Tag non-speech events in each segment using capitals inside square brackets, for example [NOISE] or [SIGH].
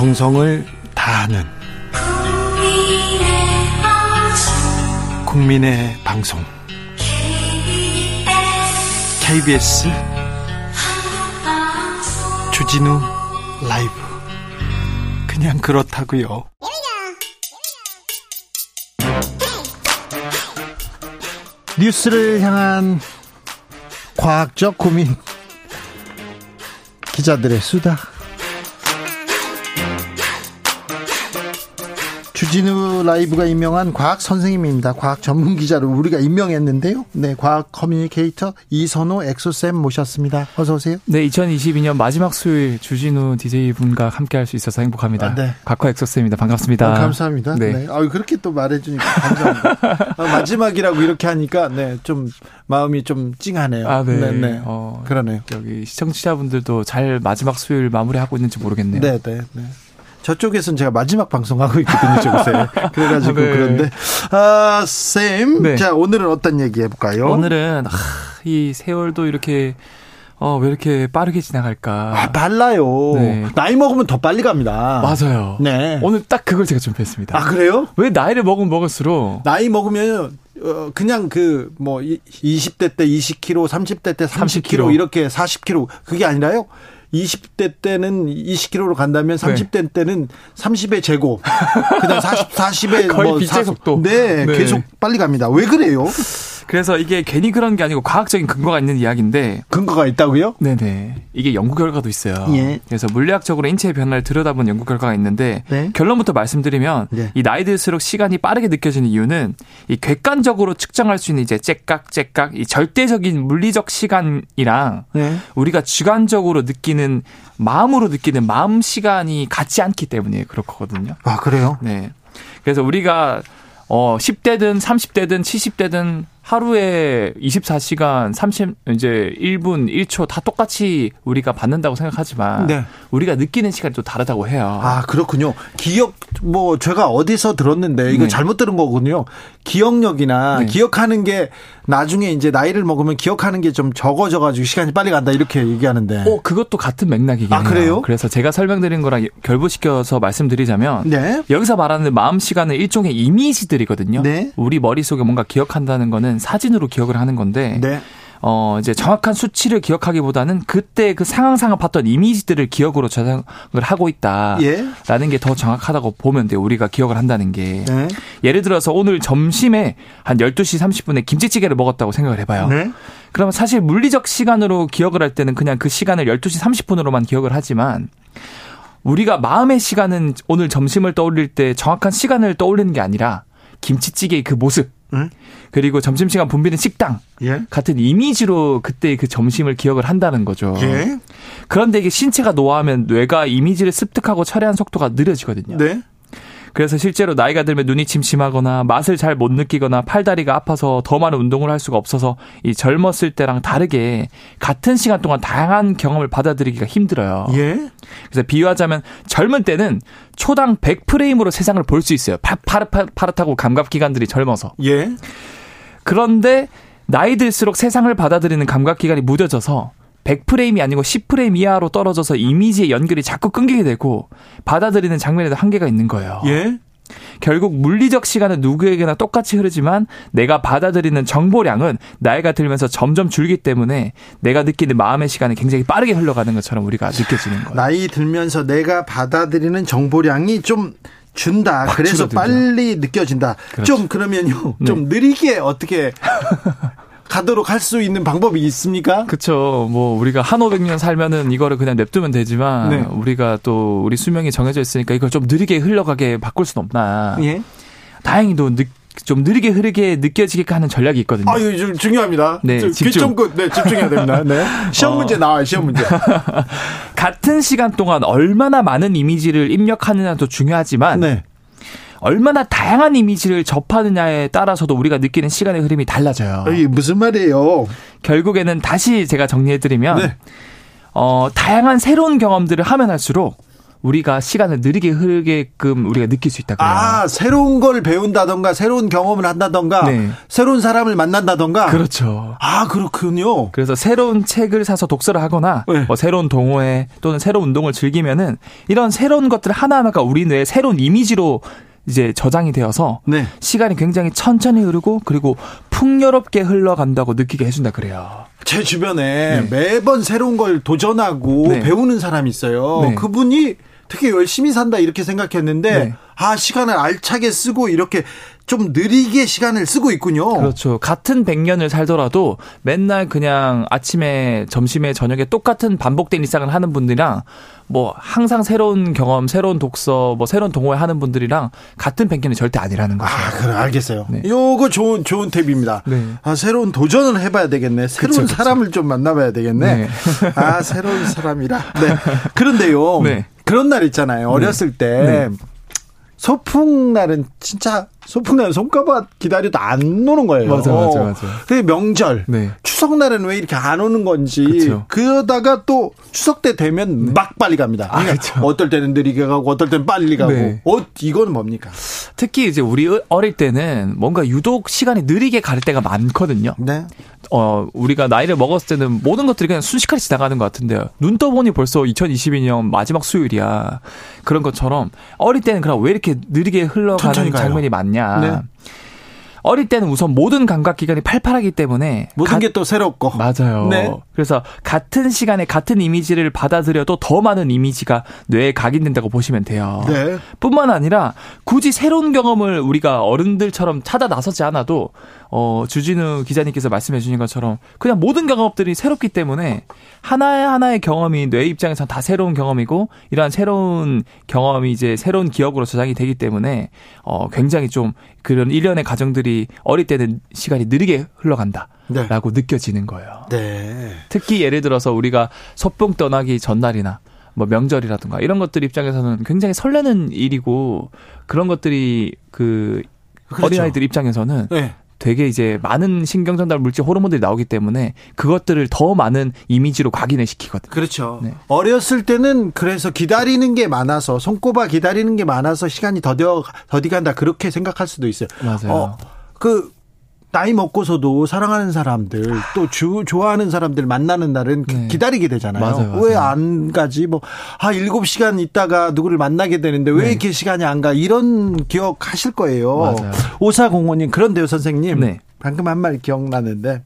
정성을 다하는 국민의 방송. KBS 주진우 라이브. 그냥 그렇다고요. 뉴스를 향한 과학적 고민. 기자들의 수다 주진우 라이브가 임명한 과학 선생님입니다. 과학 전문 기자로 우리가 임명했는데요. 네, 과학 커뮤니케이터 이선호 엑소쌤 모셨습니다. 어서 오세요. 네, 2022년 마지막 수요일 주진우 DJ 분과 함께 할 수 있어서 행복합니다. 아, 네. 과커 엑소쌤입니다. 반갑습니다. 아, 감사합니다. 네. 네. 아, 그렇게 또 말해 주니까 감사합니다. 아, 마지막이라고 이렇게 하니까 네, 좀 마음이 좀 찡하네요. 아, 네. 네, 네. 어, 그러네요. 여기 시청자분들도 잘 마지막 수요일 마무리하고 있는지 모르겠네요. 네, 네, 네. 저쪽에서는 제가 마지막 방송하고 있거든요, 저기서. [LAUGHS] 그래가지고 네. 그런데. 아, 쌤. 네. 자, 오늘은 어떤 얘기 해볼까요? 오늘은, 아, 이 세월도 이렇게 어, 왜 이렇게 빠르게 지나갈까? 아, 빨라요. 네. 나이 먹으면 더 빨리 갑니다. 맞아요. 네. 오늘 딱 그걸 제가 준비했습니다. 아, 그래요? 왜 나이를 먹으면 먹을수록 나이 먹으면 어, 그냥 그 뭐 20대 때 20kg, 30대 때 30kg, 30kg. 이렇게 40kg 그게 아니라요. 20대 때는 20km로 간다면 30대 네. 때는 30의 제곱, 그다음 40, 40의 [LAUGHS] 거의 뭐 빛의 속도. 네, 네, 계속 빨리 갑니다. 왜 그래요? 그래서 이게 괜히 그런 게 아니고 과학적인 근거가 있는 이야기인데 근거가 있다고요? 네네. 이게 연구 결과도 있어요. 예. 그래서 물리학적으로 인체의 변화를 들여다본 연구 결과가 있는데 네. 결론부터 말씀드리면 네. 이 나이 들수록 시간이 빠르게 느껴지는 이유는 이 객관적으로 측정할 수 있는 이제 째깍 째깍 이 절대적인 물리적 시간이랑 네. 우리가 주관적으로 느끼는 마음으로 느끼는 마음 시간이 같지 않기 때문에 그렇거든요. 아 그래요? 네. 그래서 우리가 어 10대든 30대든 70대든 하루에 24시간 30 이제 1분 1초 다 똑같이 우리가 받는다고 생각하지만 네. 우리가 느끼는 시간이 또 다르다고 해요. 아 그렇군요. 기억 뭐 제가 어디서 들었는데 이거 네. 잘못 들은 거군요. 기억력이나 네. 기억하는 게 나중에 이제 나이를 먹으면 기억하는 게 좀 적어져 가지고 시간이 빨리 간다 이렇게 얘기하는데. 어 그것도 같은 맥락이긴 아, 그래요? 그래서 제가 설명드린 거랑 결부시켜서 말씀드리자면 네. 여기서 말하는 마음 시간은 일종의 이미지들이거든요. 네. 우리 머릿 속에 뭔가 기억한다는 거는 사진으로 기억을 하는 건데 네. 어, 이제 정확한 수치를 기억하기보다는 그때 그 상황 상황 봤던 이미지들을 기억으로 저장을 하고 있다라는 예. 게더 정확하다고 보면 돼요. 우리가 기억을 한다는 게. 네. 예를 들어서 오늘 점심에 한 12시 30분에 김치찌개를 먹었다고 생각을 해봐요. 네. 그러면 사실 물리적 시간으로 기억을 할 때는 그냥 그 시간을 12시 30분으로만 기억을 하지만 우리가 마음의 시간은 오늘 점심을 떠올릴 때 정확한 시간을 떠올리는 게 아니라 김치찌개의 그 모습, 응? 그리고 점심시간 붐비는 식당 예? 같은 이미지로 그때 그 점심을 기억을 한다는 거죠. 예? 그런데 이게 신체가 노화하면 뇌가 이미지를 습득하고 처리하는 속도가 느려지거든요. 네? 그래서 실제로 나이가 들면 눈이 침침하거나 맛을 잘 못 느끼거나 팔다리가 아파서 더 많은 운동을 할 수가 없어서 이 젊었을 때랑 다르게 같은 시간 동안 다양한 경험을 받아들이기가 힘들어요. 예? 그래서 비유하자면 젊은 때는 초당 100프레임으로 세상을 볼 수 있어요. 파릇파릇하고 감각 기관들이 젊어서. 예? 그런데 나이 들수록 세상을 받아들이는 감각 기관이 무뎌져서 100프레임이 아니고 10프레임 이하로 떨어져서 이미지의 연결이 자꾸 끊기게 되고 받아들이는 장면에도 한계가 있는 거예요. 예? 결국 물리적 시간은 누구에게나 똑같이 흐르지만 내가 받아들이는 정보량은 나이가 들면서 점점 줄기 때문에 내가 느끼는 마음의 시간이 굉장히 빠르게 흘러가는 것처럼 우리가 느껴지는 거예요. 나이 들면서 내가 받아들이는 정보량이 좀 준다. 그래서. 빨리 느껴진다. 그렇죠. 좀 그러면요. 좀 네. 느리게 어떻게 [LAUGHS] 가도록 할 수 있는 방법이 있습니까? 그렇죠. 뭐 우리가 한 500년 살면은 이거를 그냥 냅두면 되지만 네. 우리가 또 우리 수명이 정해져 있으니까 이걸 좀 느리게 흘러가게 바꿀 수는 없나. 예. 다행히도 느, 좀 느리게 흐르게 느껴지게 하는 전략이 있거든요. 아, 이거 좀 중요합니다. 네, 집중. 그, 네, 집중해야 됩니다. 네. [LAUGHS] [LAUGHS] 시험 어. 문제 나와요, 시험 문제. [LAUGHS] 같은 시간 동안 얼마나 많은 이미지를 입력하느냐도 중요하지만 네. 얼마나 다양한 이미지를 접하느냐에 따라서도 우리가 느끼는 시간의 흐름이 달라져요. 이게 무슨 말이에요? 결국에는 다시 제가 정리해드리면, 네. 어, 다양한 새로운 경험들을 하면 할수록 우리가 시간을 느리게 흐르게끔 우리가 느낄 수 있다 그래요. 아, 새로운 걸 배운다던가 새로운 경험을 한다던가 네. 새로운 사람을 만난다던가 그렇죠. 아, 그렇군요. 그래서 새로운 책을 사서 독서를 하거나 네. 뭐 새로운 동호회 또는 새로운 운동을 즐기면은 이런 새로운 것들 하나하나가 우리 뇌에 새로운 이미지로 이제 저장이 되어서 네. 시간이 굉장히 천천히 흐르고 그리고 풍요롭게 흘러간다고 느끼게 해준다 그래요. 제 주변에 네. 매번 새로운 걸 도전하고 네. 배우는 사람이 있어요. 네. 그분이 되게 열심히 산다 이렇게 생각했는데 네. 아 시간을 알차게 쓰고 이렇게 좀 느리게 시간을 쓰고 있군요. 그렇죠. 같은 100년을 살더라도 맨날 그냥 아침에 점심에 저녁에 똑같은 반복된 일상을 하는 분들이랑 뭐 항상 새로운 경험, 새로운 독서, 뭐 새로운 동호회 하는 분들이랑 같은 100년이 절대 아니라는 거죠. 아, 그래 알겠어요. 네. 요거 좋은 좋은 팁입니다. 네. 아, 새로운 도전을 해 봐야 되겠네. 새로운 그쵸, 사람을 그쵸. 좀 만나 봐야 되겠네. 네. 아, 새로운 사람이라. 네. 그런데요. 네. 그런 날 있잖아요. 어렸을 때 네. 소풍날은 진짜 소풍날 손가락 기다려도 안 오는 거예요. 맞아, 맞아, 맞아. 그 명절, 네. 추석날은 왜 이렇게 안 오는 건지. 그쵸. 그러다가 또 추석 때 되면 네. 막 빨리 갑니다. 아, 그러니까 어떨 때는 느리게 가고, 어떨 때는 빨리 가고. 네. 어, 이거는 뭡니까? 특히 이제 우리 어릴 때는 뭔가 유독 시간이 느리게 갈 때가 많거든요. 네. 어, 우리가 나이를 먹었을 때는 모든 것들이 그냥 순식간에 지나가는 것 같은데요. 눈 떠보니 벌써 2022년 마지막 수요일이야. 그런 것처럼 어릴 때는 그럼 왜 이렇게 느리게 흘러가는 장면이 많냐. 네. 어릴 때는 우선 모든 감각 기관이 팔팔하기 때문에 모든 게 또 새롭고 맞아요. 네. 그래서 같은 시간에 같은 이미지를 받아들여도 더 많은 이미지가 뇌에 각인된다고 보시면 돼요. 네. 뿐만 아니라 굳이 새로운 경험을 우리가 어른들처럼 찾아 나서지 않아도 어 주진우 기자님께서 말씀해 주신 것처럼 그냥 모든 경험들이 새롭기 때문에 하나의 하나의 경험이 뇌 입장에서 다 새로운 경험이고 이러한 새로운 경험이 이제 새로운 기억으로 저장이 되기 때문에 어 굉장히 좀 그런 일련의 과정들이 어릴 때는 시간이 느리게 흘러간다라고 네. 느껴지는 거예요. 네. 특히 예를 들어서 우리가 소풍 떠나기 전날이나 뭐 명절이라든가 이런 것들 입장에서는 굉장히 설레는 일이고 그런 것들이 그 그렇죠. 어린아이들 입장에서는 네. 되게 이제 많은 신경 전달 물질 호르몬들이 나오기 때문에 그것들을 더 많은 이미지로 각인을 시키거든요. 그렇죠. 네. 어렸을 때는 그래서 기다리는 게 많아서 손꼽아 기다리는 게 많아서 시간이 더뎌 더디 간다 그렇게 생각할 수도 있어요. 맞아요. 어, 그 나이 먹고서도 사랑하는 사람들 또 주, 좋아하는 사람들 만나는 날은 네. 기다리게 되잖아요. 왜 안 가지? 뭐, 아, 7시간 있다가 누구를 만나게 되는데 왜 네. 이렇게 시간이 안 가? 이런 기억 하실 거예요. 맞아요. 오사공원님, 그런데요, 선생님. 네. 방금 한 말 기억나는데,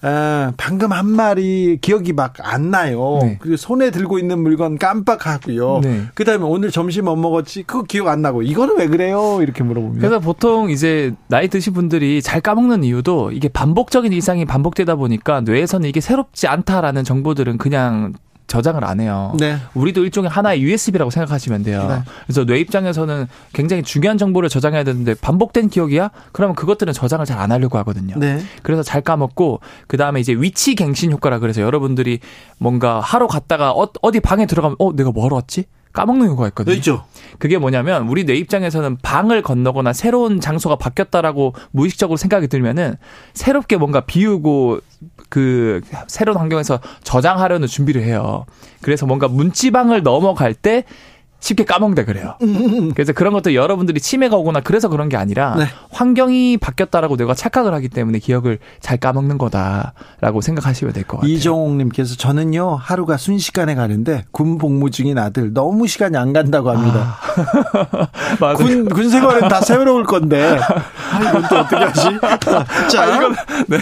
아, 방금 한 말이 기억이 막 안 나요. 네. 그 손에 들고 있는 물건 깜빡하고요. 네. 그다음에 오늘 점심 뭐 먹었지? 그거 기억 안 나고 이거는 왜 그래요? 이렇게 물어보면. 그래서 보통 이제 나이 드신 분들이 잘 까먹는 이유도 이게 반복적인 일상이 반복되다 보니까 뇌에서는 이게 새롭지 않다라는 정보들은 그냥 저장을 안 해요. 네. 우리도 일종의 하나의 USB라고 생각하시면 돼요. 네. 그래서 뇌 입장에서는 굉장히 중요한 정보를 저장해야 되는데 반복된 기억이야? 그러면 그것들은 저장을 잘 안 하려고 하거든요. 네. 그래서 잘 까먹고 그 다음에 이제 위치 갱신 효과라 그래서 여러분들이 뭔가 하러 갔다가 어, 디 방에 들어가면 어 내가 뭐 하러 왔지? 까먹는 경우가 있거든요. 있죠. 그게 뭐냐면 우리 뇌 입장에서는 방을 건너거나 새로운 장소가 바뀌었다라고 무의식적으로 생각이 들면은 새롭게 뭔가 비우고 그 새로운 환경에서 저장하려는 준비를 해요. 그래서 뭔가 문지방을 넘어갈 때 쉽게 까먹는다 그래요. 그래서 그런 것도 여러분들이 치매가 오거나 그래서 그런 게 아니라 네. 환경이 바뀌었다라고 내가 착각을 하기 때문에 기억을 잘 까먹는 거다라고 생각하시면 될 것 같아요. 이종욱님께서 저는요 하루가 순식간에 가는데 군 복무 중인 아들 너무 시간이 안 간다고 합니다. 아. [LAUGHS] 군, 군 생활은 다 [LAUGHS] 세워놓을 건데 아, 이건 또 어떻게 하지? [LAUGHS] 자, 아, 이건 [LAUGHS] 네.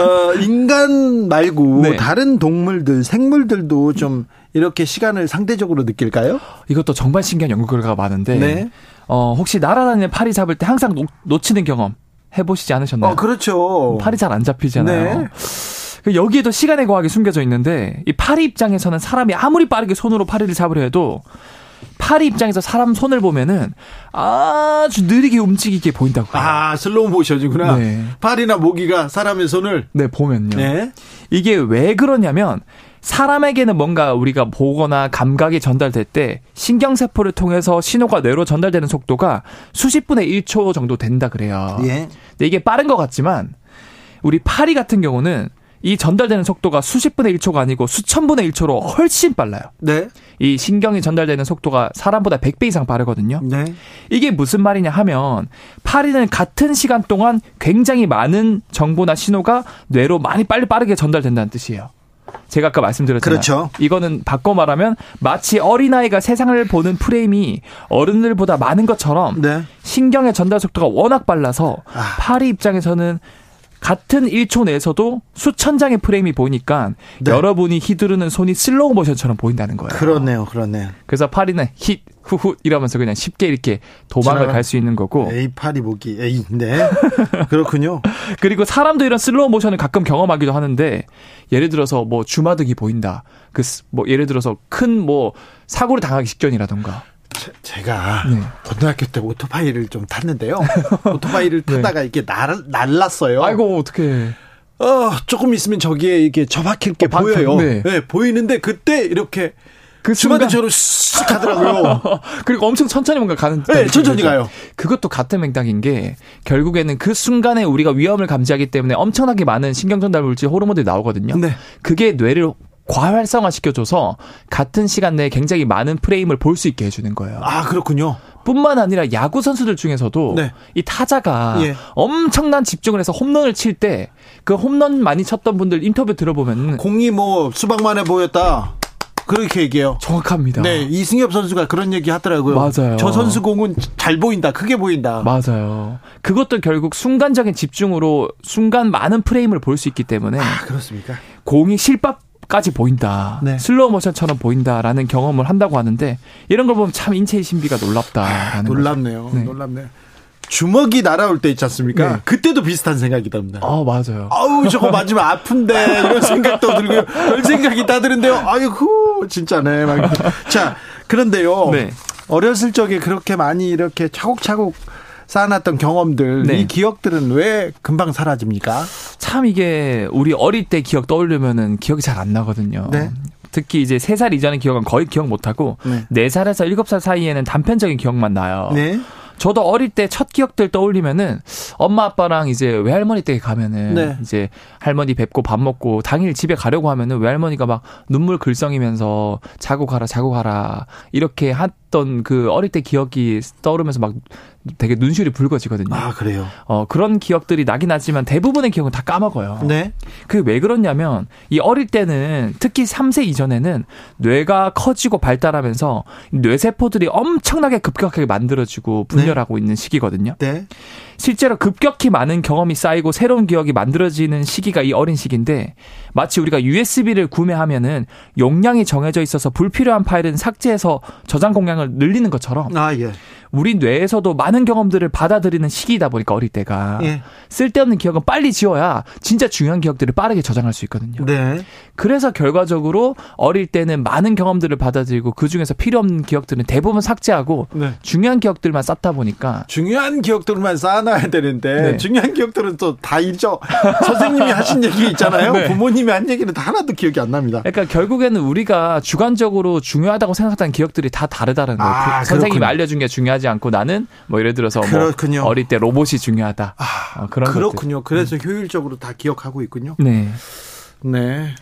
어, 인간 말고 네. 다른 동물들 생물들도 좀 이렇게 시간을 상대적으로 느낄까요? 이것도 정말 신기한 연구 결과가 많은데 네. 어, 혹시 날아다니는 파리 잡을 때 항상 놓, 치는 경험 해보시지 않으셨나요? 어, 그렇죠. 팔이 잘안 잡히잖아요. 네. 그 여기에도 시간의 과학이 숨겨져 있는데 이 파리 입장에서는 사람이 아무리 빠르게 손으로 파리를 잡으려 해도 파리 입장에서 사람 손을 보면은 아주 느리게 움직이게 보인다고. 아, 슬로우 모션이구나. 네. 파리나 모기가 사람의 손을 네, 보면요. 네. 이게 왜 그러냐면 사람에게는 뭔가 우리가 보거나 감각이 전달될 때 신경세포를 통해서 신호가 뇌로 전달되는 속도가 수십 분의 1초 정도 된다 그래요. 예. 근데 이게 빠른 것 같지만 우리 파리 같은 경우는 이 전달되는 속도가 수십 분의 1초가 아니고 수천 분의 1초로 훨씬 빨라요. 네. 이 신경이 전달되는 속도가 사람보다 100배 이상 빠르거든요. 네. 이게 무슨 말이냐 하면 파리는 같은 시간 동안 굉장히 많은 정보나 신호가 뇌로 많이 빨리 빠르게 전달된다는 뜻이에요. 제가 아까 말씀드렸잖아요. 그렇죠. 이거는 바꿔 말하면 마치 어린아이가 세상을 보는 프레임이 어른들보다 많은 것처럼 네. 신경의 전달 속도가 워낙 빨라서 아. 파리 입장에서는 같은 1초 내에서도 수천 장의 프레임이 보이니까 네. 여러분이 휘두르는 손이 슬로우 모션처럼 보인다는 거예요. 그렇네요. 그렇네요. 그래서 파리는 힛, 후훗 이러면서 그냥 쉽게 이렇게 도망을 갈 수 있는 거고. 에이, 파리 모기. 에이, 네. [LAUGHS] 그렇군요. [LAUGHS] 그리고 사람도 이런 슬로우 모션을 가끔 경험하기도 하는데 예를 들어서 뭐 주마등이 보인다. 그 뭐 예를 들어서 큰 뭐 사고를 당하기 직전이라던가 제, 가 네. 고등학교 때 오토바이를 좀 탔는데요. [LAUGHS] 오토바이를 네. 타다가 네. 이게 날, 날랐어요. 아이고, 어떻게. 어, 조금 있으면 저기에 이게 처박힐 게 어, 보여요. 네. 네. 보이는데 그때 이렇게 그 주마등처럼 쓱 가더라고요. [LAUGHS] 그리고 엄청 천천히 뭔가 가는 네, 천천히 가요. 그것도 같은 맥락인 게 결국에는 그 순간에 우리가 위험을 감지하기 때문에 엄청나게 많은 신경 전달 물질 호르몬들이 나오거든요. 네. 그게 뇌를 과활성화 시켜줘서 같은 시간 내에 굉장히 많은 프레임을 볼 수 있게 해주는 거예요. 아 그렇군요. 뿐만 아니라 야구 선수들 중에서도 네. 이 타자가 예. 엄청난 집중을 해서 홈런을 칠 때 그 홈런 많이 쳤던 분들 인터뷰 들어보면 공이 뭐 수박만해 보였다. 그렇게 얘기해요. 정확합니다. 네, 이승엽 선수가 그런 얘기 하더라고요. 맞아요. 저 선수 공은 잘 보인다, 크게 보인다. 맞아요. 그것도 결국 순간적인 집중으로 순간 많은 프레임을 볼 수 있기 때문에. 아, 그렇습니까? 공이 실밥 까지 보인다. 네. 슬로우 모션처럼 보인다라는 경험을 한다고 하는데 이런 걸 보면 참 인체의 신비가 놀랍다라는 아, 놀랍네요. 네. 놀랍네요. 주먹이 날아올 때 있지 않습니까? 네. 그때도 비슷한 생각이 듭니다. 아, 맞아요. 아우, 저거 맞으면 아픈데, 이런 생각도 들고요. 별 생각이 다 드는데요. 아이고, 진짜네. 막. 자, 그런데요. 네. 어렸을 적에 그렇게 많이 이렇게 차곡차곡 쌓아놨던 경험들, 네. 이 기억들은 왜 금방 사라집니까? 참 이게 우리 어릴 때 기억 떠올리면은 기억이 잘 안 나거든요. 네. 특히 이제 3살 이전의 기억은 거의 기억 못 하고 네. 4살에서 7살 사이에는 단편적인 기억만 나요. 네. 저도 어릴 때 첫 기억들 떠올리면은 엄마 아빠랑 이제 외할머니 댁에 가면은 네. 이제 할머니 뵙고 밥 먹고 당일 집에 가려고 하면은 외할머니가 막 눈물 글썽이면서 자고 가라 자고 가라 이렇게 했던 그 어릴 때 기억이 떠오르면서 막 되게 눈시울이 붉어지거든요. 아, 그래요? 어, 그런 기억들이 나긴 하지만 대부분의 기억은 다 까먹어요. 네. 그게 왜 그렇냐면 이 어릴 때는 특히 3세 이전에는 뇌가 커지고 발달하면서 뇌세포들이 엄청나게 급격하게 만들어지고 분열하고 네. 있는 시기거든요. 네. 실제로 급격히 많은 경험이 쌓이고 새로운 기억이 만들어지는 시기가 이 어린 시기인데 마치 우리가 USB를 구매하면은 용량이 정해져 있어서 불필요한 파일은 삭제해서 저장 공량을 늘리는 것처럼 아, 예. 우리 뇌에서도 많은 경험들을 받아들이는 시기이다 보니까 어릴 때가 예. 쓸데없는 기억은 빨리 지워야 진짜 중요한 기억들을 빠르게 저장할 수 있거든요. 네. 그래서 결과적으로 어릴 때는 많은 경험들을 받아들이고 그 중에서 필요 없는 기억들은 대부분 삭제하고 네. 중요한 기억들만 쌓다 보니까 중요한 기억들만 쌓아 놔야 되는데 네. 중요한 기억들은 또 다 잊죠. 선생님이 하신 얘기 있잖아요. [LAUGHS] 네. 부모님이 한 얘기는 다 하나도 기억이 안 납니다. 그러니까 결국에는 우리가 주관적으로 중요하다고 생각했던 기억들이 다 다르다는 거예요. 아, 그 선생님이 알려준 게 중요하지 중요하지 않고 나는 뭐 예를 들어서 뭐 그렇군요. 뭐 어릴 때 로봇이 중요하다. 아, 어, 그런 그렇군요. 것들. 그래서 음. 효율적으로 다 기억하고 있군요. 네. 네.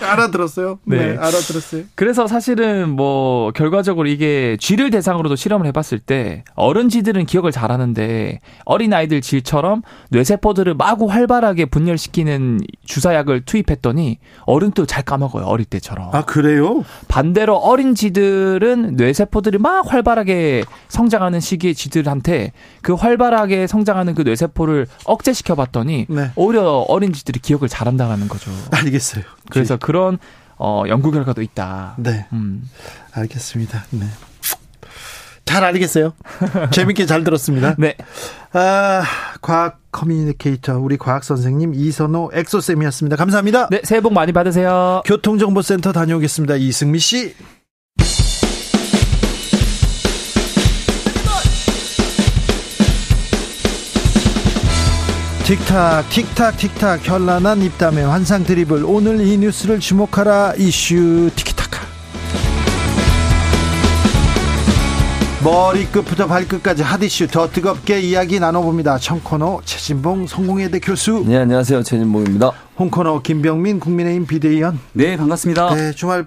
알아들었어요? 네. 네. 알아들었어요. 그래서 사실은 뭐 결과적으로 이게 쥐를 대상으로도 실험을 해봤을 때 어른 쥐들은 기억을 잘하는데 어린 아이들 쥐처럼 뇌세포들을 마구 활발하게 분열시키는 주사약을 투입했더니 어른도 잘 까먹어요 어릴 때처럼. 아 그래요? 반대로 어린 쥐들은 뇌세포들이 막 활발하게 성장하는 시기의 쥐들한테 그 활발하게 성장하는 그 뇌세포를 억제시켜봤더니 네. 오히려 어린 쥐들이 기억을 잘한다는 거죠. 알겠어요. 그래서 그런 어, 연구 결과도 있다. 네. 음. 알겠습니다. 네. 잘 알겠어요. [LAUGHS] 재밌게 잘 들었습니다. 네. 아, 과학 커뮤니케이터 우리 과학 선생님 이선호 엑소쌤이었습니다. 감사합니다. 네, 새해 복 많이 받으세요. 교통정보센터 다녀오겠습니다. 이승미 씨. 틱탁 틱탁 틱탁 현란한 입담의 환상 드리블 오늘 이 뉴스를 주목하라 이슈 티키타카 머리끝부터 발끝까지 핫이슈 더 뜨겁게 이야기 나눠봅니다. 청코너 최진봉 성공회대 교수. 네 안녕하세요 최진봉입니다. 홍코너 김병민 국민의힘 비대위원. 네 반갑습니다. 네 주말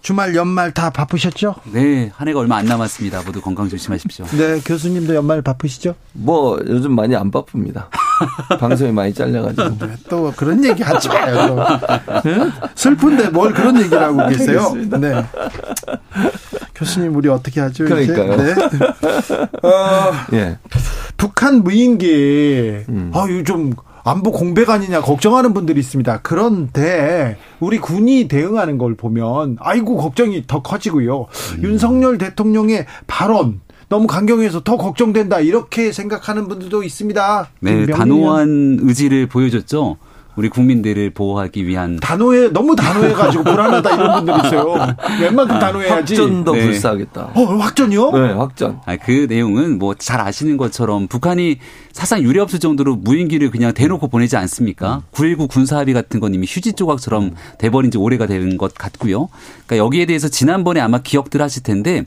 주말 연말 다 바쁘셨죠? 네, 한 해가 얼마 안 남았습니다. 모두 건강 조심하십시오. 네, 교수님도 연말 바쁘시죠? 뭐 요즘 많이 안 바쁩니다. [LAUGHS] 방송이 많이 잘려가지고. 네, 또 그런 얘기 하지 마요. 네? 슬픈데 뭘 그런 얘기를 하고 계세요? 네. 교수님 우리 어떻게 하죠? 그러니까요. 네. [LAUGHS] 어, 예. 북한 무인기 음. 아, 요즘 안보 공백 아니냐 걱정하는 분들이 있습니다. 그런데 우리 군이 대응하는 걸 보면 아이고 걱정이 더 커지고요. 음. 윤석열 대통령의 발언 너무 강경해서 더 걱정된다 이렇게 생각하는 분들도 있습니다. 네, 단호한 의지를 보여줬죠. 우리 국민들을 보호하기 위한 단호해 너무 단호해가지고 불안하다 이런 분들 있어요. [LAUGHS] 웬만큼 단호해야지. 확전도 네. 불사하겠다. 어 확전이요? 네 확전. 아, 그 내용은 뭐 잘 아시는 것처럼 북한이 사상 유례 없을 정도로 무인기를 그냥 대놓고 보내지 않습니까? 9.19 군사합의 같은 건 이미 휴지 조각처럼 돼버린 지 오래가 되는 것 같고요. 그러니까 여기에 대해서 지난번에 아마 기억들 하실 텐데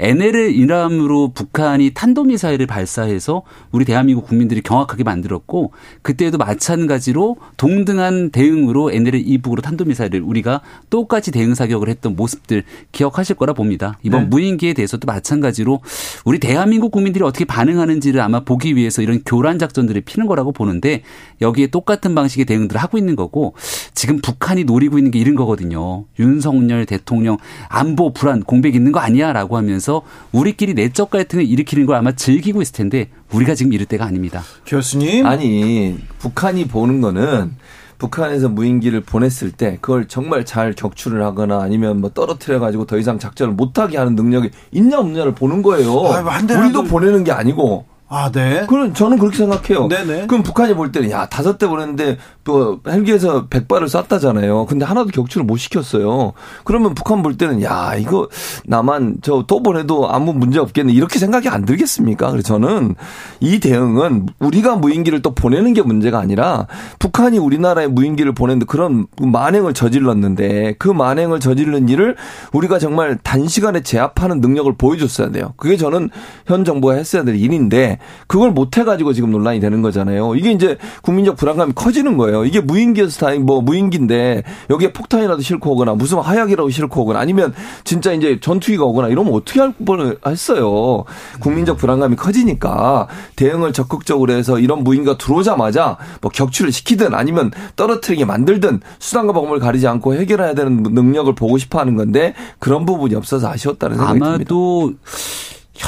NLL 이람으로 북한이 탄도미사일을 발사해서 우리 대한민국 국민들이 경악하게 만들었고 그때도 마찬가지로 동등한 대응으로 NLL 이북으로 탄도미사일을 우리가 똑같이 대응 사격을 했던 모습들 기억하실 거라 봅니다. 이번 네. 무인기에 대해서도 마찬가지로 우리 대한민국 국민들이 어떻게 반응하는지를 아마 보기 위해서 이런 교란 작전들을 피는 거라고 보는데 여기에 똑같은 방식의 대응들을 하고 있는 거고 지금 북한이 노리고 있는 게 이런 거거든요. 윤석열 대통령 안보 불안 공백 있는 거 아니야라고 하면서 하면서 우리끼리 내적 갈등을 일으키는 걸 아마 즐기고 있을 텐데 우리가 지금 이럴 때가 아닙니다. 교수님. 아니 북한이 보는 거는 북한에서 무인기를 보냈을 때 그걸 정말 잘 격추를 하거나 아니면 뭐 떨어뜨려 가지고 더 이상 작전을 못하게 하는 능력이 있냐 없냐를 보는 거예요. 아, 우리도 보내는 게 아니고 아, 네. 그럼 저는 그렇게 생각해요. 네네. 그럼 북한이 볼 때는 야 다섯 대 보냈는데 또 헬기에서 백발을 쐈다잖아요. 근데 하나도 격추를 못 시켰어요. 그러면 북한 볼 때는 야 이거 나만 저 또 보내도 아무 문제 없겠네 이렇게 생각이 안 들겠습니까? 그래서 저는 이 대응은 우리가 무인기를 또 보내는 게 문제가 아니라 북한이 우리나라에 무인기를 보냈는데 그런 만행을 저질렀는데 그 만행을 저지른 일을 우리가 정말 단시간에 제압하는 능력을 보여줬어야 돼요. 그게 저는 현 정부가 했어야 될 일인데 그걸 못 해가지고 지금 논란이 되는 거잖아요. 이게 이제 국민적 불안감이 커지는 거예요. 이게 무인기에서 다행 뭐 무인기인데 여기에 폭탄이라도 싣고 오거나 무슨 하약이라도 싣고 오거나 아니면 진짜 이제 전투기가 오거나 이러면 어떻게 할 뻔을 했어요. 국민적 불안감이 커지니까 대응을 적극적으로 해서 이런 무인기가 들어오자마자 뭐 격추를 시키든 아니면 떨어뜨리게 만들든 수단과 방법을 가리지 않고 해결해야 되는 능력을 보고 싶어 하는 건데 그런 부분이 없어서 아쉬웠다는 생각이 듭니다. 아마도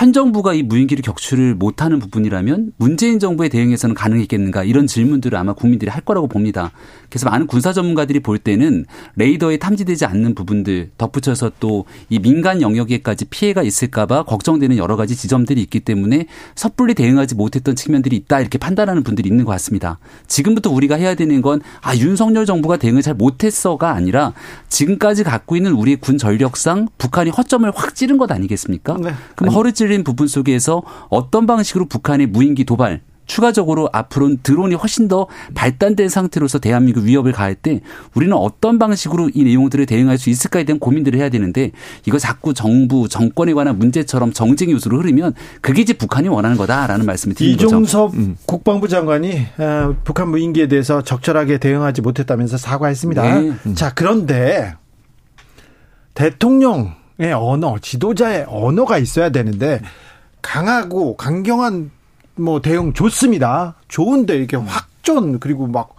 현 정부가 이 무인기를 격추를 못하는 부분이라면 문재인 정부의 대응에서는 가능했겠는가 이런 질문들을 아마 국민들이 할 거라고 봅니다. 그래서 많은 군사 전문가들이 볼 때는 레이더에 탐지되지 않는 부분들 덧붙여서 또 이 민간 영역에까지 피해가 있을까봐 걱정되는 여러 가지 지점들이 있기 때문에 섣불리 대응하지 못했던 측면들이 있다 이렇게 판단하는 분들이 있는 것 같습니다. 지금부터 우리가 해야 되는 건 아 윤석열 정부가 대응을 잘 못했어가 아니라 지금까지 갖고 있는 우리 군 전력상 북한이 허점을 확 찌른 것 아니겠습니까? 네. 그럼 허를 찔린 부분 속에서 어떤 방식으로 북한의 무인기 도발 추가적으로 앞으로는 드론이 훨씬 더 발달된 상태로서 대한민국 위협을 가할 때 우리는 어떤 방식으로 이 내용들을 대응할 수 있을까에 대한 고민들을 해야 되는데 이거 자꾸 정부 정권에 관한 문제처럼 정쟁 요소로 흐르면 그게 이제 북한이 원하는 거다라는 말씀을 드리는 거죠. 이종섭 음. 국방부 장관이 어, 북한 무인기에 대해서 적절하게 대응하지 못했다면서 사과했습니다. 네. 자 그런데 대통령 의 언어, 지도자의 언어가 있어야 되는데 강하고 강경한 뭐 대응 좋습니다. 좋은데 이렇게 확전 그리고 막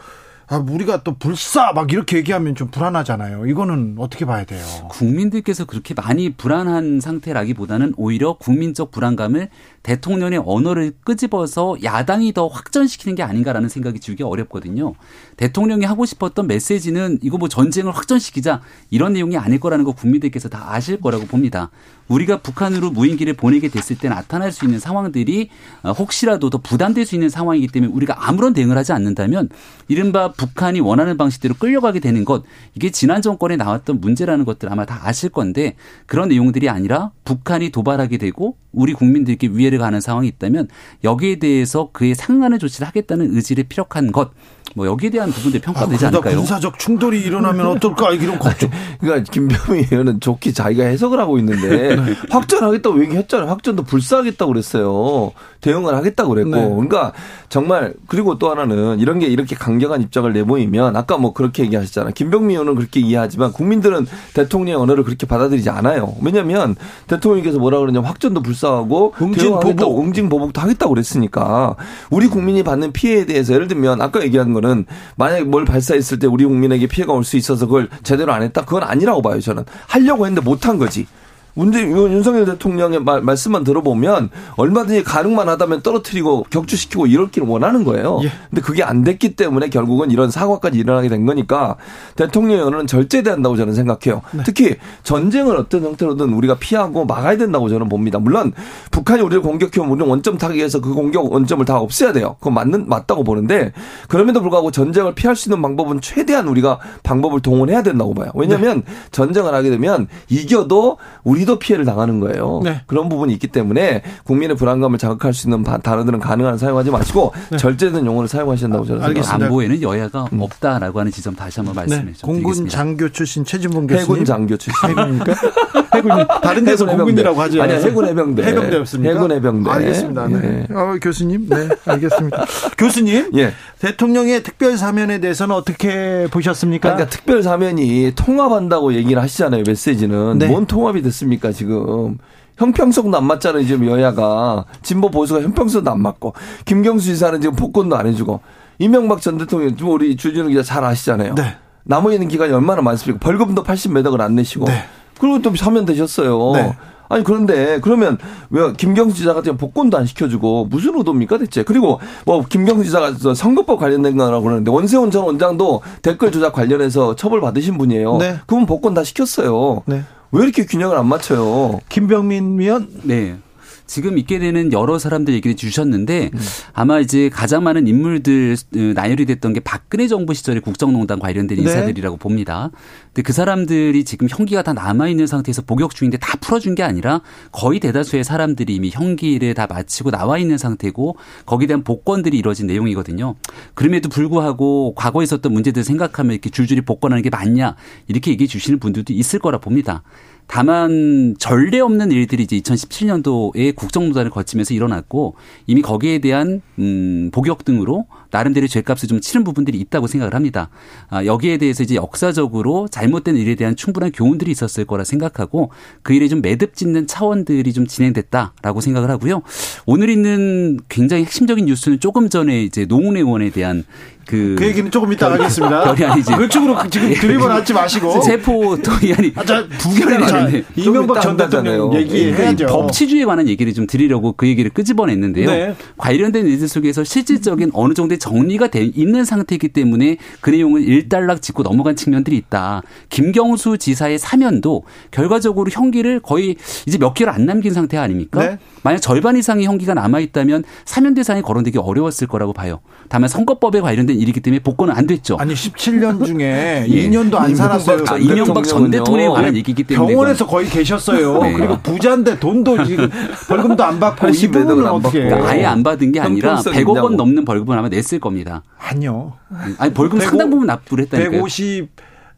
아, 우리가 또 불사 막 이렇게 얘기하면 좀 불안하잖아요. 이거는 어떻게 봐야 돼요? 국민들께서 그렇게 많이 불안한 상태라기보다는 오히려 국민적 불안감을 대통령의 언어를 끄집어서 야당이 더 확전시키는 게 아닌가라는 생각이 들기 어렵거든요. 대통령이 하고 싶었던 메시지는 이거 뭐 전쟁을 확전시키자 이런 내용이 아닐 거라는 거 국민들께서 다 아실 거라고 봅니다. 우리가 북한으로 무인기를 보내게 됐을 때 나타날 수 있는 상황들이 어, 혹시라도 더 부담될 수 있는 상황이기 때문에 우리가 아무런 대응을 하지 않는다면 이른바 북한이 원하는 방식대로 끌려가게 되는 것 이게 지난 정권에 나왔던 문제라는 것들 아마 다 아실 건데 그런 내용들이 아니라 북한이 도발하게 되고 우리 국민들께 위해를 가는 상황이 있다면 여기에 대해서 그에 상응하는 조치를 하겠다는 의지를 피력한 것 뭐 여기에 대한 부분들 평가되지 아, 않을까요? 군사적 충돌이 일어나면 어떨까 이런 걱정. [LAUGHS] 그러니까 김병민 의원은 좋게 자기가 해석을 하고 있는데 [LAUGHS] 네. 확전하겠다고 얘기했잖아요. 확전도 불사하겠다고 그랬어요. 대응을 하겠다고 그랬고. 네. 그러니까 정말 그리고 또 하나는 이런 게 이렇게 강경한 입장을 내보이면 아까 뭐 그렇게 얘기하셨잖아요. 김병민 의원은 그렇게 이해하지만 국민들은 대통령의 언어를 그렇게 받아들이지 않아요. 왜냐하면 대통령께서 뭐라 그러냐면 확전도 불사하고 응징 보복, 응징 보복도 하겠다고 그랬으니까 우리 국민이 받는 피해에 대해서 예를 들면 아까 얘기한 거는 만약에 뭘 발사했을 때 우리 국민에게 피해가 올 수 있어서 그걸 제대로 안 했다 그건 아니라고 봐요 저는 하려고 했는데 못한 거지. 문재 윤석열 대통령의 말, 말씀만 들어보면 얼마든지 가능만 하다면 떨어뜨리고 격추시키고 이렇기를 원하는 거예요. 예. 근데 그게 안 됐기 때문에 결국은 이런 사과까지 일어나게 된 거니까 대통령의 언어는 절제돼야 한다고 저는 생각해요. 네. 특히 전쟁을 어떤 형태로든 우리가 피하고 막아야 된다고 저는 봅니다. 물론 북한이 우리를 공격해오면 우리는 원점 타격해서 그 공격 원점을 다 없애야 돼요. 그건 맞는 맞다고 보는데 그럼에도 불구하고 전쟁을 피할 수 있는 방법은 최대한 우리가 방법을 동원해야 된다고 봐요. 왜냐하면 네. 전쟁을 하게 되면 이겨도 우리 우리도 피해를 당하는 거예요. 네. 그런 부분이 있기 때문에 국민의 불안감을 자극할 수 있는 단어들은 가능한 사용하지 마시고 네. 절제된 용어를 사용하신다고 저는 알겠습니다. 안보에는 여야가 음. 없다라고 하는 지점 다시 한번 말씀해 네. 공군 장교 출신 최진봉 교수님. 해군 장교 출신. 해군입니까? [LAUGHS] 해군 다른 데서 공군이라고 하지 아니요 해군 해병대. 해병대였습니까? 해군 해병대. 알겠습니다. 네. 예. 어, 교수님. 네, 알겠습니다. [LAUGHS] 교수님. 예. 대통령의 특별 사면에 대해서는 어떻게 보셨습니까? 그러니까 특별 사면이 통합한다고 얘기를 하시잖아요. 메시지는 네. 뭔 통합이 됐습니까? 아닙니까 지금 형평성도 안 맞잖아요 지금 여야가 진보 보수가 형평성도 안 맞고 김경수 지사는 지금 복권도 안 해주고 이명박 전 대통령 우리 주진우 기자 잘 아시잖아요. 네. 남아 있는 기간이 얼마나 많습니까? 벌금도 80매덕을 안 내시고 네. 그리고 또 사면 되셨어요. 네. 아니 그런데 그러면 왜 김경수 지사 같은 복권도 안 시켜주고 무슨 의도입니까 대체? 그리고 뭐 김경수 지사가 선거법 관련된 거라고 그러는데 원세훈 전 원장도 댓글 조작 관련해서 처벌 받으신 분이에요. 네. 그분 복권 다 시켰어요. 네. 왜 이렇게 균형을 안 맞춰요? 김병민 위원? 네. 지금 있게 되는 여러 사람들 얘기를 주셨는데 음. 아마 이제 가장 많은 인물들 어, 나열이 됐던 게 박근혜 정부 시절의 국정농단 관련된 네. 인사들이라고 봅니다. 근데 그 사람들이 지금 형기가 다 남아 있는 상태에서 복역 중인데 다 풀어준 게 아니라 거의 대다수의 사람들이 이미 형기를 다 마치고 나와 있는 상태고 거기에 대한 복권들이 이루어진 내용이거든요. 그럼에도 불구하고 과거에 있었던 문제들 생각하면 이렇게 줄줄이 복권하는 게 맞냐 이렇게 얘기해 주시는 분들도 있을 거라 봅니다. 다만 전례 없는 일들이 이제 2017년도에 국정농단을 거치면서 일어났고 이미 거기에 대한 음 복역 등으로 나름대로 죄값을 좀 치른 부분들이 있다고 생각을 합니다. 아, 여기에 대해서 이제 역사적으로 잘못된 일에 대한 충분한 교훈들이 있었을 거라 생각하고 그 일에 좀 매듭 짓는 차원들이 좀 진행됐다라고 생각을 하고요. 오늘 있는 굉장히 핵심적인 뉴스는 조금 전에 이제 노웅래 의원에 대한 그, 그 얘기는 조금 이따 하겠습니다. 별이 아니지. 그쪽으로 지금 [LAUGHS] 예. 드리블 하지 마시고. [LAUGHS] 세포 도의안이. 아, 자, 부결 이 자, 이명박 전 대통령 얘기해야죠. 법치주의에 관한 얘기를 좀 드리려고 그 얘기를 끄집어냈는데요. 네. 관련된 일들 속에서 실질적인 어느 정도의 정리가 돼 있는 상태이기 때문에 그 내용을 일단락 짚고 넘어간 측면들이 있다. 김경수 지사의 사면도 결과적으로 형기를 거의 이제 몇 개월 안 남긴 상태 아닙니까? 네. 만약 절반 이상의 형기가 남아 있다면 사면 대상이 거론되기 어려웠을 거라고 봐요. 다만 선거법에 관련된 일이기 때문에 복권은 안 됐죠. 아니 17년 중에 [LAUGHS] 예. 2년도 안 살았어요. 아, 이명박 전 대통령에 관한 얘기기 때문에 병원에서 거의 계셨어요. 네. 그리고 부자인데 돈도 지금 벌금도 안 받고 이 부분은 어떻게 그러니까 아예 안 받은 게 아니라 100억 원 넘는 벌금을 아마 냈을 겁니다. 아니요. 아니 벌금 150, 상당 부분 납부를 했다니까요. 150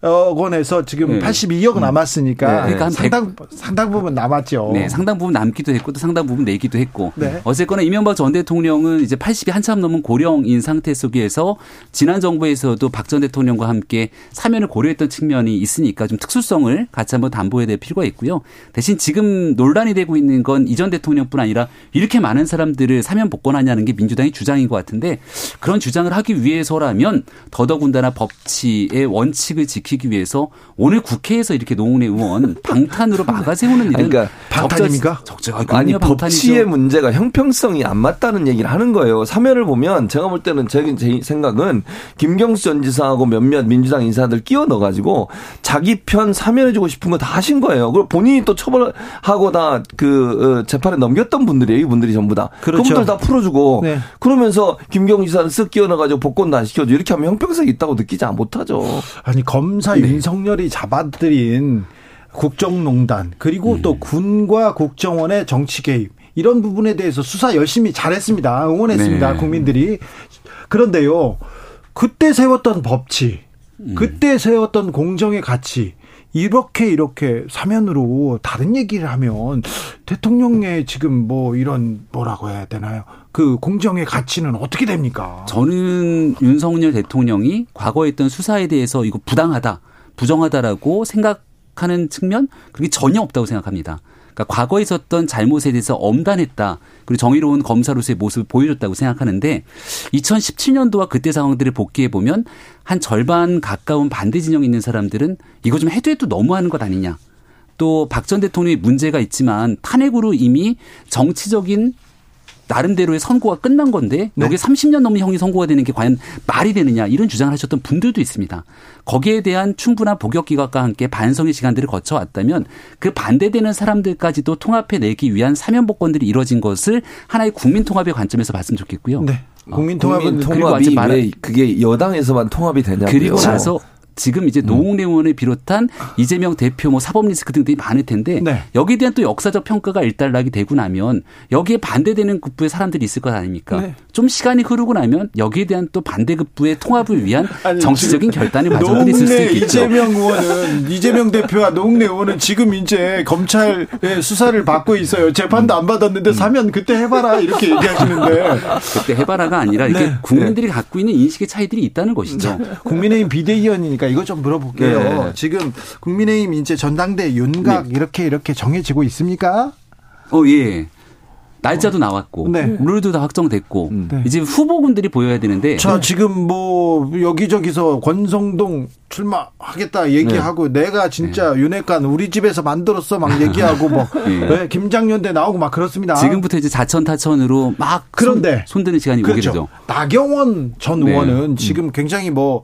억 원에서 지금 네. 82억 남았으니까 네. 그러니까 상당 100, 상당 부분 남았죠. 네, 상당 부분 남기도 했고 또 상당 부분 내기도 했고 네. 어쨌거나 이명박 전 대통령은 이제 80이 한참 넘은 고령인 상태 속에서 지난 정부에서도 박 전 대통령과 함께 사면을 고려했던 측면이 있으니까 좀 특수성을 같이 한번 담보해야 될 필요가 있고요. 대신 지금 논란이 되고 있는 건 이전 대통령뿐 아니라 이렇게 많은 사람들을 사면 복권하냐는 게 민주당의 주장인 것 같은데 그런 주장을 하기 위해서라면 더더군다나 법치의 원칙을 지키 지키기 위해서 오늘 국회에서 이렇게 노웅래 의원 [LAUGHS] 방탄으로 막아 세우는 일은 그러니까 방탄입니까? 적절, 적절 아니 법치의 문제가 형평성이 안 맞다는 얘기를 하는 거예요. 사면을 보면 제가 볼 때는 제, 제 생각은 김경수 전 지사하고 몇몇 민주당 인사들 끼워 넣어가지고 자기 편 사면해주고 싶은 거 다 하신 거예요. 그리고 본인이 또 처벌하고 다그 어, 재판에 넘겼던 분들이에요. 이분들이 전부 다. 그렇죠. 그분들 다 풀어주고 네. 그러면서 김경수 지사는 쓱 끼워 넣어가지고 복권도 안 시켜줘 이렇게 하면 형평성이 있다고 느끼지 못하죠. 아니 검 검사 네. 윤석열이 잡아들인 국정농단 그리고 음. 또 군과 국정원의 정치 개입 이런 부분에 대해서 수사 열심히 잘했습니다. 응원했습니다. 네. 국민들이. 그런데요. 그때 세웠던 법치, 음. 그때 세웠던 공정의 가치 이렇게 이렇게 사면으로 다른 얘기를 하면 대통령의 지금 뭐 이런 뭐라고 해야 되나요? 그 공정의 가치는 어떻게 됩니까? 저는 윤석열 대통령이 과거에 했던 수사에 대해서 이거 부당하다, 부정하다라고 생각하는 측면 그게 전혀 없다고 생각합니다. 그러니까 과거에 있었던 잘못에 대해서 엄단했다. 그리고 정의로운 검사로서의 모습을 보여줬다고 생각하는데 2017년도와 그때 상황들을 복귀해 보면 한 절반 가까운 반대 진영에 있는 사람들은 이거 좀 해도 해도 너무하는 것 아니냐. 또 박 전 대통령이 문제가 있지만 탄핵으로 이미 정치적인 나름대로의 선고가 끝난 건데 네. 여기에 30년 넘는 형이 선고가 되는 게 과연 말이 되느냐 이런 주장을 하셨던 분들도 있습니다. 거기에 대한 충분한 복역 기각과 함께 반성의 시간들을 거쳐왔다면 그 반대되는 사람들까지도 통합해 내기 위한 사면 복권들이 이루어진 것을 하나의 국민 통합의 관점에서 봤으면 좋겠고요. 네. 국민 통합은 국민 통합이 왜 그게 여당에서만 통합이 되냐고요. 그리고 나서 지금 이제 음. 노웅래 의원을 비롯한 이재명 대표 뭐 사법 리스크 등등이 많을 텐데 네. 여기에 대한 또 역사적 평가가 일단락이 되고 나면 여기에 반대되는 급부의 사람들이 있을 것 아닙니까? 네. 좀 시간이 흐르고 나면 여기에 대한 또 반대급부의 통합을 위한 [LAUGHS] 아니, 정치적인 결단을 마저들 있을 수 있겠죠. 이재명 의원은 이재명 대표와 노웅래 의원은 지금 이제 검찰의 수사를 받고 있어요. 재판도 안 받았는데 사면 그때 해봐라 이렇게 얘기하시는데 그때 해봐라가 아니라 이렇게 네. 국민들이 갖고 있는 인식의 차이들이 있다는 것이죠. 국민의힘 비대위원이니까 있으니까 이거 좀 물어볼게요. 네. 지금 국민의힘 이제 전당대 윤곽 네. 이렇게 이렇게 정해지고 있습니까? 어, 예. 날짜도 나왔고 네. 룰도 다 확정됐고 음. 네. 이제 후보군들이 보여야 되는데 자 지금 뭐 여기저기서 권성동 출마하겠다 얘기하고 네. 내가 진짜 네. 윤핵관 우리 집에서 만들었어 막 얘기하고 뭐 [LAUGHS] 네. 김장년대 나오고 막 그렇습니다. 지금부터 이제 자천 타천으로 막 그런데 손, 드는 시간이 그렇죠. 오게 되죠. 나경원 전 네. 의원은 지금 굉장히 뭐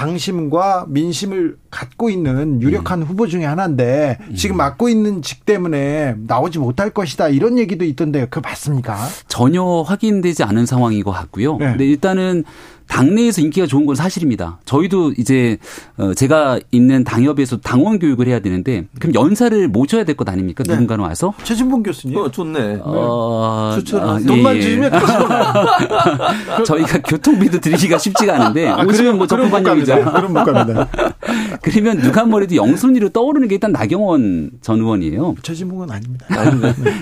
당심과 민심을 갖고 있는 유력한 음. 후보 중에 하나인데 음. 지금 맡고 있는 직 때문에 나오지 못할 것이다 이런 얘기도 있던데 그 맞습니까? 전혀 확인되지 않은 상황인 것 같고요. 네. 근데 일단은 당내에서 인기가 좋은 건 사실입니다. 저희도 이제 어, 제가 있는 당협에서 당원 교육을 해야 되는데 그럼 연사를 모셔야 될 것 아닙니까? 네. 누군가는 와서. 최진봉 교수님. 어, 좋네. 어, 추천. 아, 돈만 예. 주시면 [LAUGHS] 저희가 교통비도 드리기가 쉽지가 않은데 아, 오시면 뭐 적금반영이죠. 그럼 못 갑니다. [LAUGHS] 그러면 누가 뭐래도 영순위로 떠오르는 게 일단 나경원 전 의원이에요. 최진봉은 아닙니다.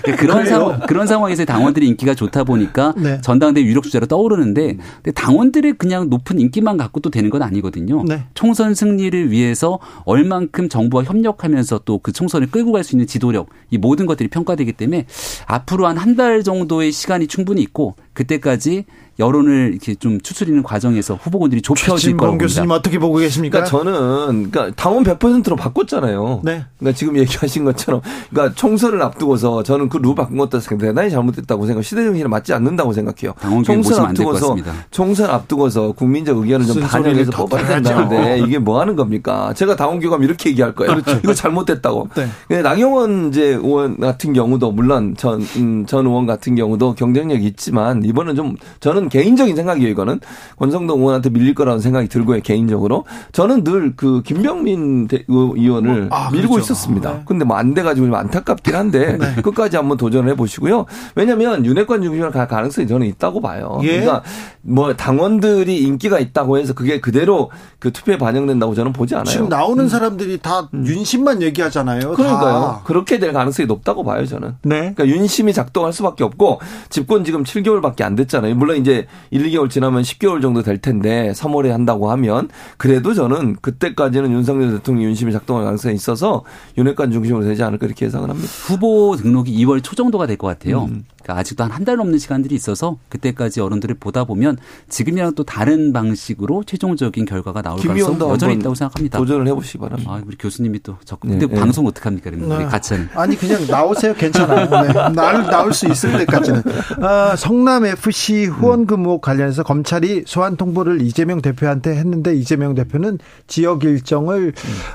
네. 그런 상황 그런 상황에서 당원들이 인기가 좋다 보니까 네. 전당대 유력 주자로 떠오르는데 근데 당원들의 그냥 높은 인기만 갖고 또 되는 건 아니거든요. 네. 총선 승리를 위해서 얼만큼 정부와 협력하면서 또 그 총선을 끌고 갈 수 있는 지도력 이 모든 것들이 평가되기 때문에 앞으로 한 한 달 정도의 시간이 충분히 있고 그때까지 여론을 이렇게 좀 추스리는 과정에서 후보군들이 좁혀질 거라고 교수님 어떻게 보고 계십니까? 그러니까 저는 그러니까 당원 100%로 바꿨잖아요. 네. 그러니까 지금 얘기하신 것처럼 그러니까 총선을 앞두고서 저는 그 룰 바꾼 것도 대단히 잘못됐다고 생각. 시대 정신에 맞지 않는다고 생각해요. 총선 앞두고서 총선 앞두고서 국민적 의견을 좀 반영해서 뽑아야 된다는데 이게 뭐 하는 겁니까? 제가 당원 교감 이렇게 얘기할 거예요. 그렇죠. 이거 잘못됐다고. 네. 나경원 이제 의원 같은 경우도 물론 전, 음, 전 의원 같은 경우도 경쟁력이 있지만 이번은 좀 저는 개인적인 생각이에요, 이거는. 권성동 의원한테 밀릴 거라는 생각이 들고요, 개인적으로. 저는 늘 그 김병민 의원을 아, 밀고 그렇죠. 있었습니다. 네. 근데 뭐 안 돼가지고 좀 안타깝긴 한데 [LAUGHS] 네. 끝까지 한번 도전을 해보시고요. 왜냐면 윤핵관 중심으로 갈 가능성이 저는 있다고 봐요. 예. 그러니까 뭐 당원들이 인기가 있다고 해서 그게 그대로 그 투표에 반영된다고 저는 보지 않아요. 지금 나오는 음. 사람들이 다 음. 윤심만 얘기하잖아요. 그러니까요. 다. 그렇게 될 가능성이 높다고 봐요, 저는. 네. 그러니까 윤심이 작동할 수밖에 없고 집권 지금 7개월밖에 안 됐잖아요. 물론 이제 1, 2개월 지나면 10개월 정도 될 텐데 3월에 한다고 하면 그래도 저는 그때까지는 윤석열 대통령 윤심이 작동할 가능성이 있어서 윤핵관 중심으로 되지 않을까 이렇게 예상을 합니다. 후보 등록이 2월 초 정도가 될 것 같아요. 음. 그러니까 아직도 한 한 달 넘는 시간들이 있어서 그때까지 어른들을 보다 보면 지금이랑 또 다른 방식으로 최종적인 결과가 나올 가능성 여전히 있다고 생각합니다. 도전을 해보시기 바랍니다. 아, 우리 교수님이 또 적극. 네, 근데 네. 방송 어떻게 합니까? 그러면 네. 같이 하는. 아니 그냥 나오세요. 괜찮아요. 네. 나올, 나올 수 있을 때까지는. 아, 성남 FC 후원금 의혹 관련해서 검찰이 소환 통보를 이재명 대표한테 했는데 이재명 대표는 지역 일정을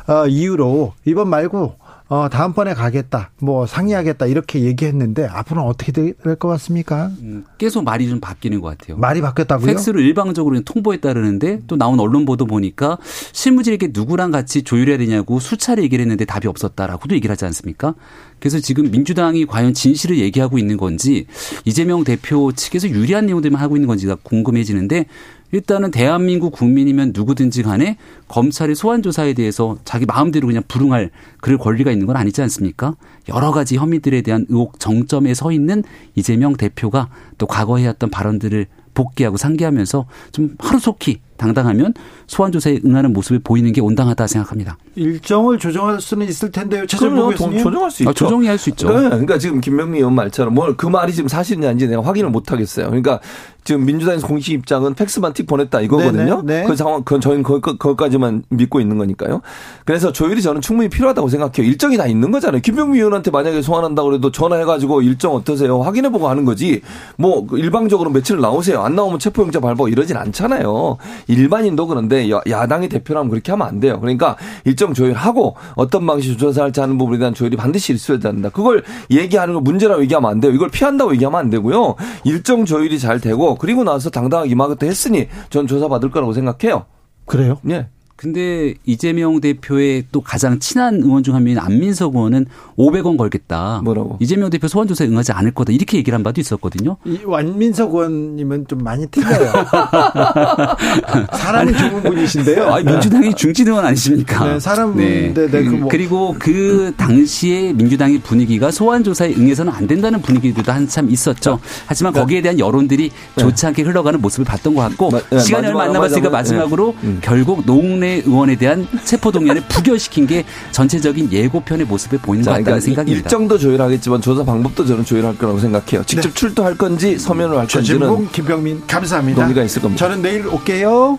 음. 어, 이유로 이번 말고 어, 다음번에 가겠다, 뭐 상의하겠다 이렇게 얘기했는데 앞으로는 어떻게 될 것 같습니까? 음, 계속 말이 좀 바뀌는 것 같아요. 말이 바뀌었다고요? 팩스로 일방적으로 통보에 따르는데 또 나온 언론 보도 보니까 실무진에게 누구랑 같이 조율해야 되냐고 수차례 얘기를 했는데 답이 없었다라고도 얘기를 하지 않습니까? 그래서 지금 민주당이 과연 진실을 얘기하고 있는 건지 이재명 대표 측에서 유리한 내용들만 하고 있는 건지가 궁금해지는데 일단은 대한민국 국민이면 누구든지 간에 검찰의 소환 조사에 대해서 자기 마음대로 그냥 불응할 그럴 권리가 있는 건 아니지 않습니까? 여러 가지 혐의들에 대한 의혹 정점에 서 있는 이재명 대표가 또 과거에 했던 발언들을 복귀하고 상기하면서 좀 하루속히 당당하면 소환 조사에 응하는 모습을 보이는 게 온당하다 생각합니다. 일정을 조정할 수는 있을 텐데요. 최재봉 조정할 수 아, 있죠. 아, 조정이 할 수 있죠. 네, 그러니까 지금 김명미 의원 말처럼 뭐그 말이 지금 사실인지 아닌지 내가 확인을 못 하겠어요. 그러니까 지금 민주당에서 공식 입장은 팩스만 틱 보냈다 이거거든요. 네네, 네. 그 상황, 그건 저희는 거기까지만 믿고 있는 거니까요. 그래서 조율이 저는 충분히 필요하다고 생각해요. 일정이 다 있는 거잖아요. 김병미 의원한테 만약에 소환한다고 그래도 전화해가지고 일정 어떠세요? 확인해보고 하는 거지. 뭐 일방적으로 며칠 나오세요. 안 나오면 체포영장 발부 이러진 않잖아요. 일반인도 그런데 야당의 대표라면 그렇게 하면 안 돼요. 그러니까 일정 조율하고 어떤 방식으로 조사할지 하는 부분에 대한 조율이 반드시 있어야 된다. 그걸 얘기하는 거 문제라고 얘기하면 안 돼요. 이걸 피한다고 얘기하면 안 되고요. 일정 조율이 잘 되고 그리고 나서 당당하게 임하겠다 했으니 전 조사받을 거라고 생각해요. 그래요? 예. 근데 이재명 대표의 또 가장 친한 의원 중 한 명인 안민석 의원은 500원 걸겠다. 뭐라고? 이재명 대표 소환 조사에 응하지 않을 거다. 이렇게 얘기를 한 바도 있었거든요. 이 안민석 의원님은 좀 많이 틀려요. [LAUGHS] 사람이 좋은 분이신데요. 아, 민주당이 중진 의원 아니십니까? 네, 사람 네. 네, 네, 그 뭐. 그리고 그 당시에 민주당의 분위기가 소환 조사에 응해서는 안 된다는 분위기도 한참 있었죠. 하지만 거기에 대한 여론들이 네. 좋지 않게 흘러가는 모습을 봤던 것 같고 마, 시간이 얼마 안 남았으니까 마지막으로 음. 결국 농내 의원에 대한 체포동의안을 부결시킨 게 전체적인 예고편의 모습에 자, 것 같다는 그러니까 생각입니다. 일정도 조율하겠지만 조사 방법도 저는 조율할 거라고 생각해요. 직접 네. 출두할 건지 서면으로 할 건지는 김병민 감사합니다. 논의가 있을 겁니다. 저는 내일 올게요.